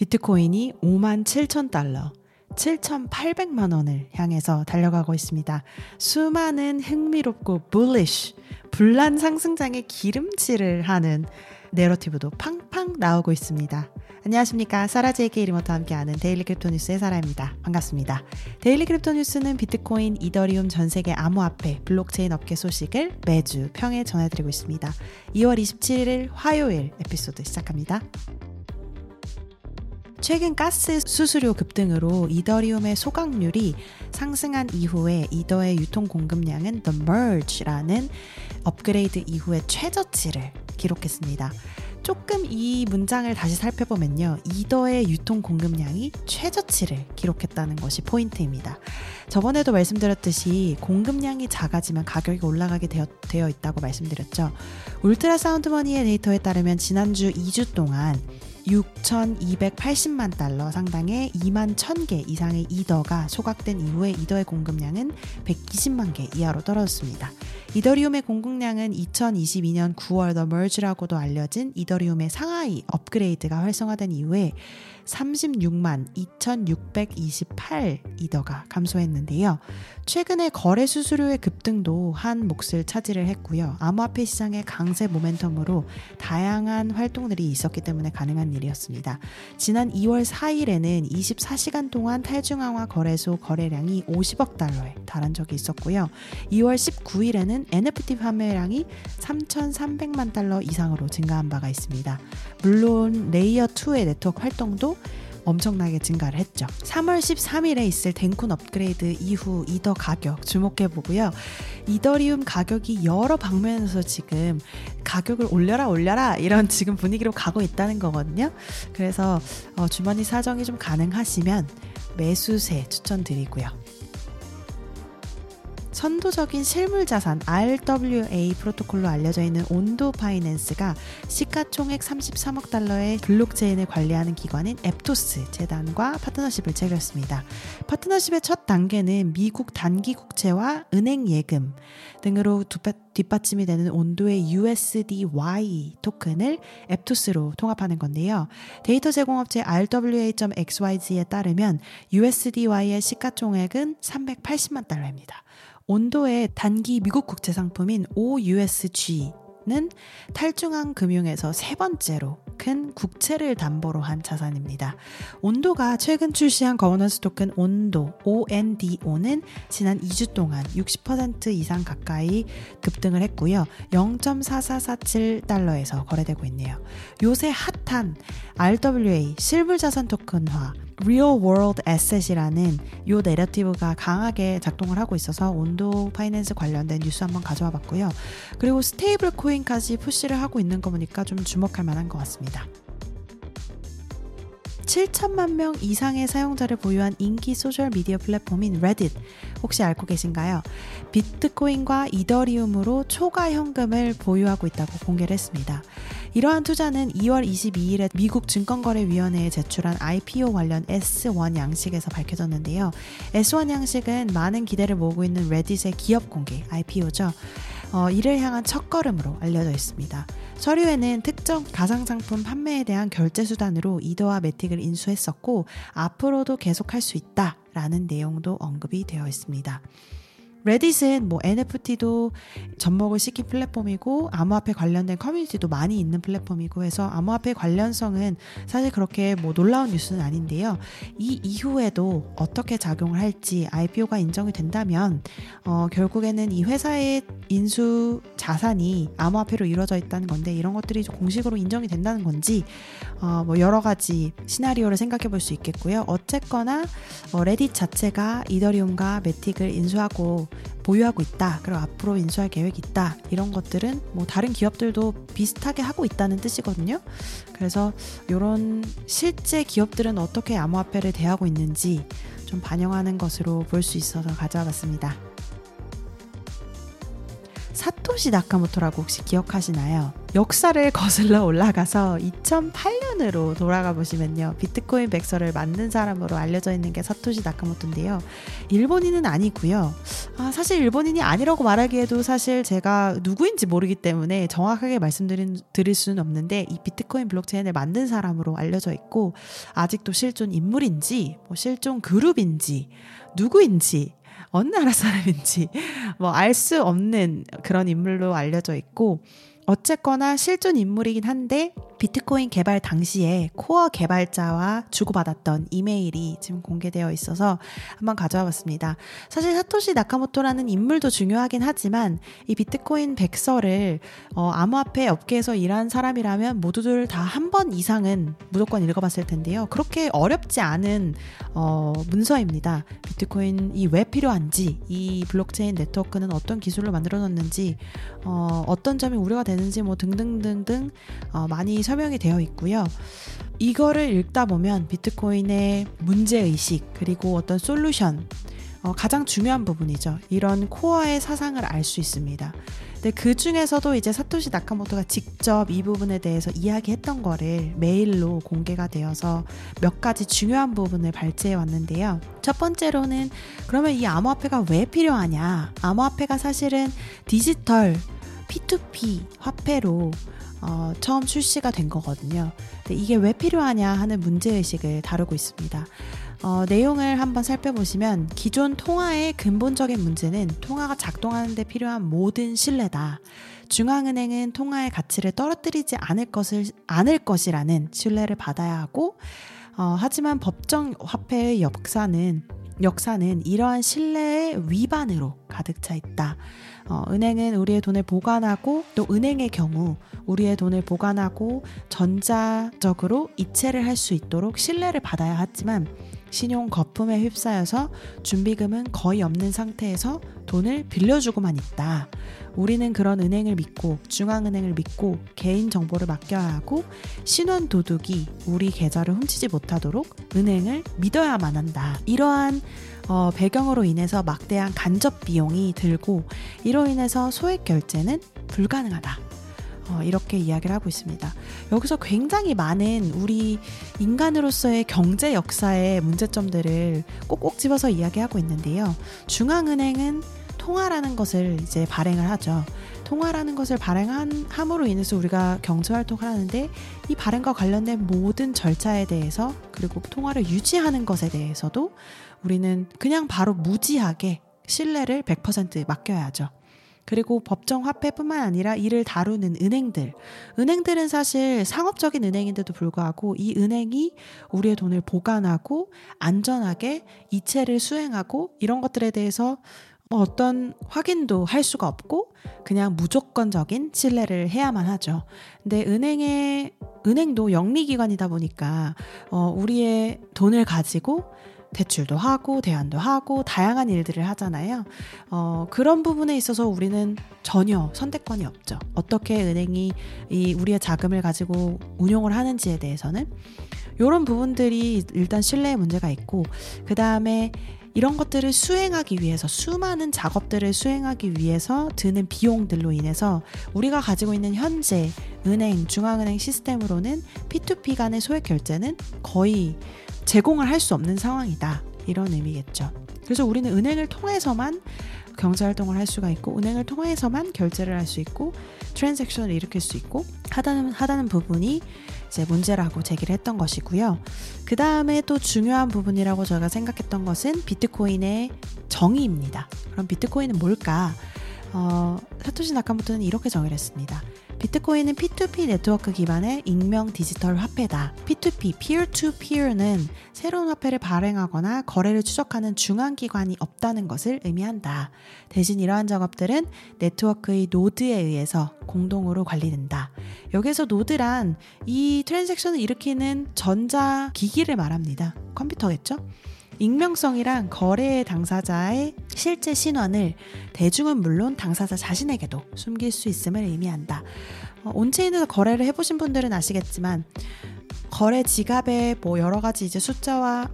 비트코인이 5만 7천 달러, 7,800만 원을 향해서 달려가고 있습니다. 수많은 흥미롭고 bullish, 불난 상승장의 기름칠을 하는 내러티브도 팡팡 나오고 있습니다. 안녕하십니까. 사라제이케 리모트와 함께하는 Daily Crypto 뉴스의 사라입니다. 반갑습니다. Daily Crypto 뉴스는 비트코인, 이더리움 전 세계 암호화폐, 블록체인 업계 소식을 매주 평일 전해드리고 있습니다. 2월 27일 화요일 에피소드 시작합니다. 최근 가스 수수료 급등으로 이더리움의 소각률이 상승한 이후에 이더의 유통 공급량은 The Merge라는 업그레이드 이후의 최저치를 기록했습니다. 조금 이 문장을 다시 살펴보면요. 이더의 유통 공급량이 최저치를 기록했다는 것이 포인트입니다. 저번에도 말씀드렸듯이 공급량이 작아지면 가격이 올라가게 되어, 되어 있다고 말씀드렸죠. 울트라 사운드머니의 데이터에 따르면 지난주 2주 동안 6,280만 달러 상당의 2만 1,000개 이상의 이더가 소각된 이후에 이더의 공급량은 120만 개 이하로 떨어졌습니다. 이더리움의 공급량은 2022년 9월 더 머지라고도 알려진 이더리움의 상하이 업그레이드가 활성화된 이후에 36만 2,628 이더가 감소했는데요. 최근에 거래 수수료의 급등도 한 몫을 차지를 했고요. 암호화폐 시장의 강세 모멘텀으로 다양한 활동들이 있었기 때문에 가능한 일이었습니다. 지난 2월 4일에는 24시간 동안 탈중앙화 거래소 거래량이 50억 달러에 달한 적이 있었고요. 2월 19일에는 NFT 판매량이 3,300만 달러 이상으로 증가한 바가 있습니다. 물론 layer 2의 네트워크 활동도 엄청나게 증가를 했죠. 3월 13일에 있을 덴쿤 업그레이드 이후 이더 가격 주목해 보고요. 이더리움 가격이 여러 방면에서 지금 가격을 올려라 올려라 이런 지금 분위기로 가고 있다는 거거든요. 그래서 어, 주머니 사정이 좀 가능하시면 매수세 추천드리고요. 선도적인 실물 자산 RWA 프로토콜로 알려져 있는 온도 파이낸스가 시가총액 33억 달러의 블록체인을 관리하는 기관인 앱토스 재단과 파트너십을 체결했습니다. 파트너십의 첫 단계는 미국 단기 국채와 은행 예금 등으로 뒷받침이 되는 온도의 USDY 토큰을 앱토스로 통합하는 건데요. 데이터 제공업체 RWA.xyz에 따르면 USDY의 시가총액은 380만 달러입니다. 온도의 단기 미국 국채 상품인 OUSG는 탈중앙 금융에서 세 번째로 큰 국채를 담보로 한 자산입니다. 온도가 최근 출시한 거버넌스 토큰 온도 ONDO는 지난 2주 동안 60% 이상 가까이 급등을 했고요. 0.4447달러에서 거래되고 있네요. 요새 핫한 RWA 실물 자산 토큰화 Real World Asset이라는 요 내러티브가 강하게 작동을 하고 있어서 온도 파이낸스 관련된 뉴스 한번 가져와 봤고요. 그리고 stable 코인까지 push를 하고 있는 거 보니까 좀 주목할 만한 것 같습니다. 7천만 명 이상의 사용자를 보유한 인기 소셜 미디어 플랫폼인 레딧 혹시 알고 계신가요? 비트코인과 이더리움으로 초과 현금을 보유하고 있다고 공개를 했습니다. 이러한 투자는 2월 22일에 미국 증권거래위원회에 제출한 IPO 관련 S1 양식에서 밝혀졌는데요. S1 양식은 많은 기대를 모으고 있는 레딧의 기업 공개 IPO죠. 어, 이를 향한 첫걸음으로 알려져 있습니다. 서류에는 특정 가상상품 판매에 대한 결제 수단으로 이더와 매틱을 인수했었고 앞으로도 계속할 수 있다라는 내용도 언급이 되어 있습니다. 레딧은 뭐 NFT도 접목을 시킨 플랫폼이고 암호화폐 관련된 커뮤니티도 많이 있는 플랫폼이고 해서 암호화폐 관련성은 사실 그렇게 뭐 놀라운 뉴스는 아닌데요. 이 이후에도 어떻게 작용을 할지 IPO가 인정이 된다면 어, 결국에는 이 회사의 인수 자산이 암호화폐로 이루어져 있다는 건데 이런 것들이 공식으로 인정이 된다는 건지 어, 뭐 여러 가지 시나리오를 생각해 볼 수 있겠고요. 어쨌거나 어, 레딧 자체가 이더리움과 매틱을 인수하고 보유하고 있다. 그리고 앞으로 인수할 계획이 있다. 이런 것들은 뭐 다른 기업들도 비슷하게 하고 있다는 뜻이거든요. 그래서 이런 실제 기업들은 어떻게 암호화폐를 대하고 있는지 좀 반영하는 것으로 볼 수 있어서 가져와봤습니다. 사토시 나카모토라고 혹시 기억하시나요? 역사를 거슬러 올라가서 2008년으로 돌아가 보시면요. 비트코인 백서를 만든 사람으로 알려져 있는 게 사토시 나카모토인데요. 일본인은 아니고요. 아, 사실 일본인이 아니라고 말하기에도 사실 제가 누구인지 모르기 때문에 정확하게 말씀드릴 수는 없는데 이 비트코인 블록체인을 만든 사람으로 알려져 있고 아직도 실존 인물인지 뭐 실존 그룹인지 누구인지 어느 나라 사람인지 뭐 알 수 없는 그런 인물로 알려져 있고 어쨌거나 실존 인물이긴 한데 비트코인 개발 당시에 core 개발자와 주고받았던 이메일이 지금 공개되어 있어서 한번 가져와 봤습니다. 사실 사토시 나카모토라는 인물도 중요하긴 하지만 이 비트코인 백서를 어, 암호화폐 업계에서 일한 사람이라면 모두들 다 한 번 이상은 무조건 읽어봤을 텐데요. 그렇게 어렵지 않은 어, 문서입니다. 비트코인이 왜 필요한지, 이 블록체인 네트워크는 어떤 기술로 만들어졌는지, 어, 어떤 점이 우려가 되는 지 뭐 등등등등 어, 많이 설명이 되어 있고요. 이거를 읽다 보면 비트코인의 문제의식, 그리고 어떤 솔루션, 어, 가장 중요한 부분이죠. 이런 코어의 사상을 알 수 있습니다. 근데 그 중에서도 이제 사토시 나카모토가 직접 이 부분에 대해서 이야기했던 거를 메일로 공개가 되어서 몇 가지 중요한 부분을 발제해 왔는데요. 첫 번째로는 그러면 이 암호화폐가 왜 필요하냐? 암호화폐가 사실은 디지털 P2P 화폐로 어, 처음 출시가 된 거거든요. 근데 이게 왜 필요하냐 하는 문제의식을 다루고 있습니다. 어, 내용을 한번 살펴보시면 기존 통화의 근본적인 문제는 통화가 작동하는 데 필요한 모든 신뢰다. 중앙은행은 통화의 가치를 떨어뜨리지 않을 것을 않을 것이라는 신뢰를 받아야 하고 어, 하지만 법정 화폐의 역사는 역사는 이러한 신뢰의 위반으로 가득 차 있다. 어, 은행은 우리의 돈을 보관하고 또 은행의 경우 우리의 돈을 보관하고 전자적으로 이체를 할 수 있도록 신뢰를 받아야 하지만 신용 거품에 휩싸여서 준비금은 거의 없는 상태에서 돈을 빌려주고만 있다. 우리는 그런 은행을 믿고 중앙은행을 믿고 개인 정보를 맡겨야 하고 신원 도둑이 우리 계좌를 훔치지 못하도록 은행을 믿어야만 한다. 이러한 어, 배경으로 인해서 막대한 간접 비용이 들고 이로 인해서 소액 결제는 불가능하다. 어, 이렇게 이야기를 하고 있습니다. 여기서 굉장히 많은 우리 인간으로서의 경제 역사의 문제점들을 꼭꼭 집어서 이야기하고 있는데요. 중앙은행은 통화라는 것을 이제 발행을 하죠. 통화라는 것을 발행함으로 인해서 우리가 경제 활동을 하는데 이 발행과 관련된 모든 절차에 대해서 그리고 통화를 유지하는 것에 대해서도 우리는 그냥 바로 무지하게 신뢰를 100% 맡겨야죠. 그리고 법정 화폐뿐만 아니라 이를 다루는 은행들. 은행들은 사실 상업적인 은행인데도 불구하고 이 은행이 우리의 돈을 보관하고 안전하게 이체를 수행하고 이런 것들에 대해서 어떤 확인도 할 수가 없고 그냥 무조건적인 신뢰를 해야만 하죠. 근데 은행의 은행도 영리기관이다 보니까 어, 우리의 돈을 가지고 대출도 하고 대안도 하고 다양한 일들을 하잖아요. 어, 그런 부분에 있어서 우리는 전혀 선택권이 없죠. 어떻게 은행이 이 우리의 자금을 가지고 운용을 하는지에 대해서는 이런 부분들이 일단 신뢰의 문제가 있고 그 다음에 이런 것들을 수행하기 위해서 수많은 작업들을 수행하기 위해서 드는 비용들로 인해서 우리가 가지고 있는 현재 은행 중앙은행 시스템으로는 P2P 간의 소액 결제는 거의 제공을 할 수 없는 상황이다. 이런 의미겠죠. 그래서 우리는 은행을 통해서만 경제 활동을 할 수가 있고 은행을 통해서만 결제를 할 수 있고 트랜잭션을 일으킬 수 있고 하다는 하다는 부분이 이제 문제라고 제기를 했던 것이고요. 그 다음에 또 중요한 부분이라고 제가 생각했던 것은 비트코인의 정의입니다. 그럼 비트코인은 뭘까? 어, 사토시 나카모토는 이렇게 정의를 했습니다. 비트코인은 P2P 네트워크 기반의 익명 디지털 화폐다. P2P, peer-to-peer는 새로운 화폐를 발행하거나 거래를 추적하는 중앙기관이 없다는 것을 의미한다. 대신 이러한 작업들은 네트워크의 노드에 의해서 공동으로 관리된다. 여기서 노드란 이 트랜잭션을 일으키는 전자기기를 말합니다. 컴퓨터겠죠? 익명성이란 거래의 당사자의 실제 신원을 대중은 물론 당사자 자신에게도 숨길 수 있음을 의미한다. 어, on-chain에서 거래를 해보신 분들은 아시겠지만 거래 지갑에 뭐 여러 가지 이제 숫자와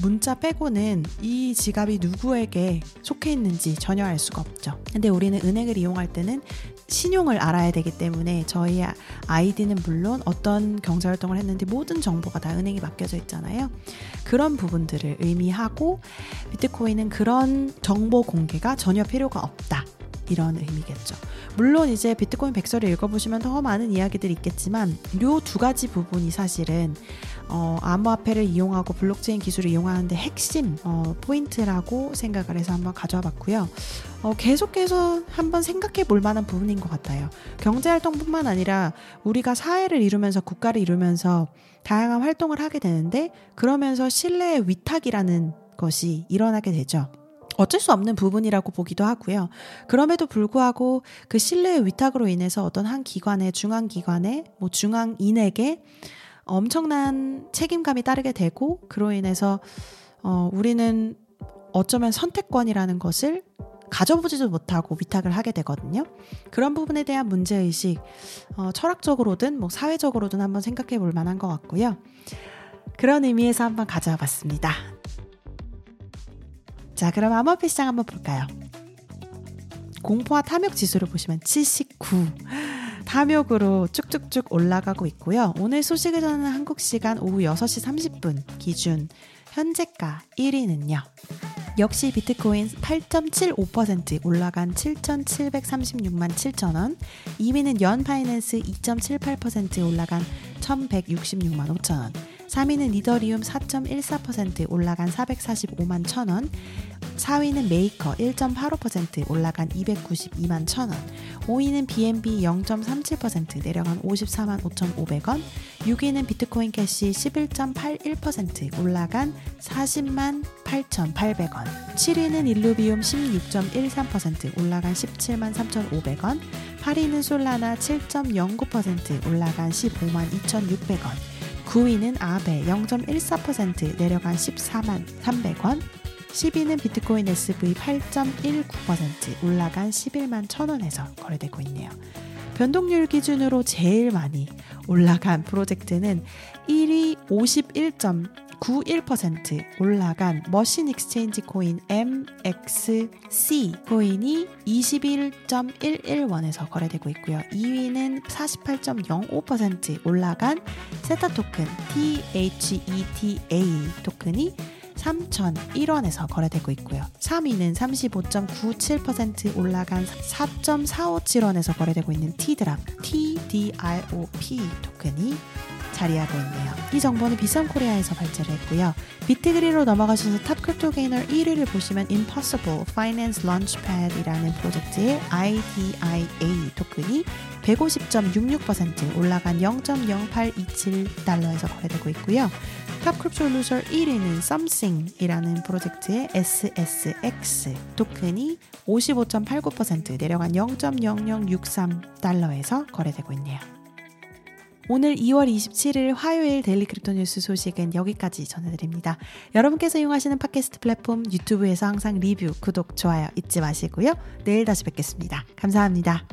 문자 빼고는 이 지갑이 누구에게 속해 있는지 전혀 알 수가 없죠. 근데 우리는 은행을 이용할 때는 신용을 알아야 되기 때문에 저희 아이디는 물론 어떤 경제활동을 했는지 모든 정보가 다 은행에 맡겨져 있잖아요. 그런 부분들을 의미하고 비트코인은 그런 정보 공개가 전혀 필요가 없다. 이런 의미겠죠. 물론 이제 비트코인 백서를 읽어보시면 더 많은 이야기들이 있겠지만 요 두 가지 부분이 사실은 어, 암호화폐를 이용하고 블록체인 기술을 이용하는데 핵심 어, 포인트라고 생각을 해서 한번 가져와 봤고요. 어, 계속해서 한번 생각해 볼 만한 부분인 것 같아요. 경제활동뿐만 아니라 우리가 사회를 이루면서 국가를 이루면서 다양한 활동을 하게 되는데 그러면서 신뢰의 위탁이라는 것이 일어나게 되죠. 어쩔 수 없는 부분이라고 보기도 하고요. 그럼에도 불구하고 그 신뢰의 위탁으로 인해서 어떤 한 기관의 중앙기관의 뭐 중앙인에게 엄청난 책임감이 따르게 되고 그로 인해서 어, 우리는 어쩌면 선택권이라는 것을 가져보지도 못하고 위탁을 하게 되거든요. 그런 부분에 대한 문제의식, 어, 철학적으로든 뭐 사회적으로든 한번 생각해 볼 만한 것 같고요. 그런 의미에서 한번 가져와 봤습니다. 자, 그럼 암호화폐 시장 한번 볼까요? 공포와 탐욕 지수를 보시면 79. 탐욕으로 쭉쭉쭉 올라가고 있고요. 오늘 소식을 전하는 한국 시간 오후 6시 30분 기준 현재가 1위는요. 역시 비트코인 8.75% 올라간 7,736만 7천 원. 2위는 연파이낸스 2.78% 올라간 1,166만 5천 원. 3위는 이더리움 4.14% 올라간 445만 1천 원. 4위는 메이커 1.85% 올라간 292만 1천원. 5위는 BNB 0.37% 내려간 54만 5,500원. 6위는 비트코인 캐시 11.81% 올라간 40만 8,800원. 7위는 일루비움 16.13% 올라간 17만 3,500원. 8위는 솔라나 7.09% 올라간 15만 2,600원. 9위는 아베 0.14% 내려간 14만 300원. 10위는 비트코인 SV 8.19% 올라간 11만 1000원에서 거래되고 있네요. 변동률 기준으로 제일 많이 올라간 프로젝트는 1위 91.91% 올라간 머신 익스체인지 코인 MXC 코인이 21.11원에서 거래되고 있고요. 2위는 48.05% 올라간 세타 토큰 THETA 토큰이 3,001원에서 거래되고 있고요. 3위는 35.97% 올라간 4.457원에서 거래되고 있는 T드랍 TDROP 토큰이 자리하고 있네요. 이 정보는 빗썸코리아에서 발췌를 했고요. 비트디그리로 넘어가셔서 top crypto gainer 1위를 보시면 Impossible Finance Launchpad이라는 프로젝트의 IDIA 토큰이 150.66% 올라간 0.0827달러에서 거래되고 있고요. loser 1위는 Somesing이라는 프로젝트의 SSX 토큰이 55.89% 내려간 0.0063달러에서 거래되고 있네요. 오늘 2월 27일 화요일 daily crypto news 소식은 여기까지 전해드립니다. 여러분께서 이용하시는 팟캐스트 플랫폼 유튜브에서 항상 리뷰, 구독, 좋아요 잊지 마시고요. 내일 다시 뵙겠습니다. 감사합니다.